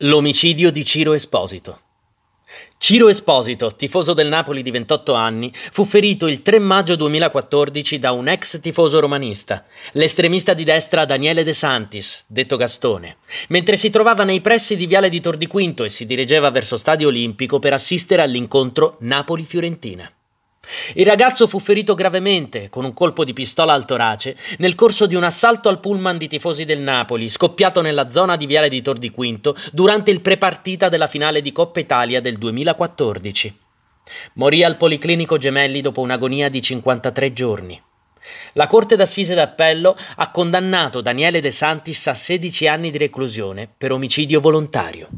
L'omicidio di Ciro Esposito. Ciro Esposito, tifoso del Napoli di 28 anni, fu ferito il 3 maggio 2014 da un ex tifoso romanista, l'estremista di destra Daniele De Santis, detto Gastone, mentre si trovava nei pressi di Viale di Tor di Quinto e si dirigeva verso Stadio Olimpico per assistere all'incontro Napoli-Fiorentina. Il ragazzo fu ferito gravemente con un colpo di pistola al torace nel corso di un assalto al pullman di tifosi del Napoli, scoppiato nella zona di Viale di Tor di Quinto durante il prepartita della finale di Coppa Italia del 2014. Morì al Policlinico Gemelli dopo un'agonia di 53 giorni. La Corte d'Assise d'Appello ha condannato Daniele De Santis a 16 anni di reclusione per omicidio volontario.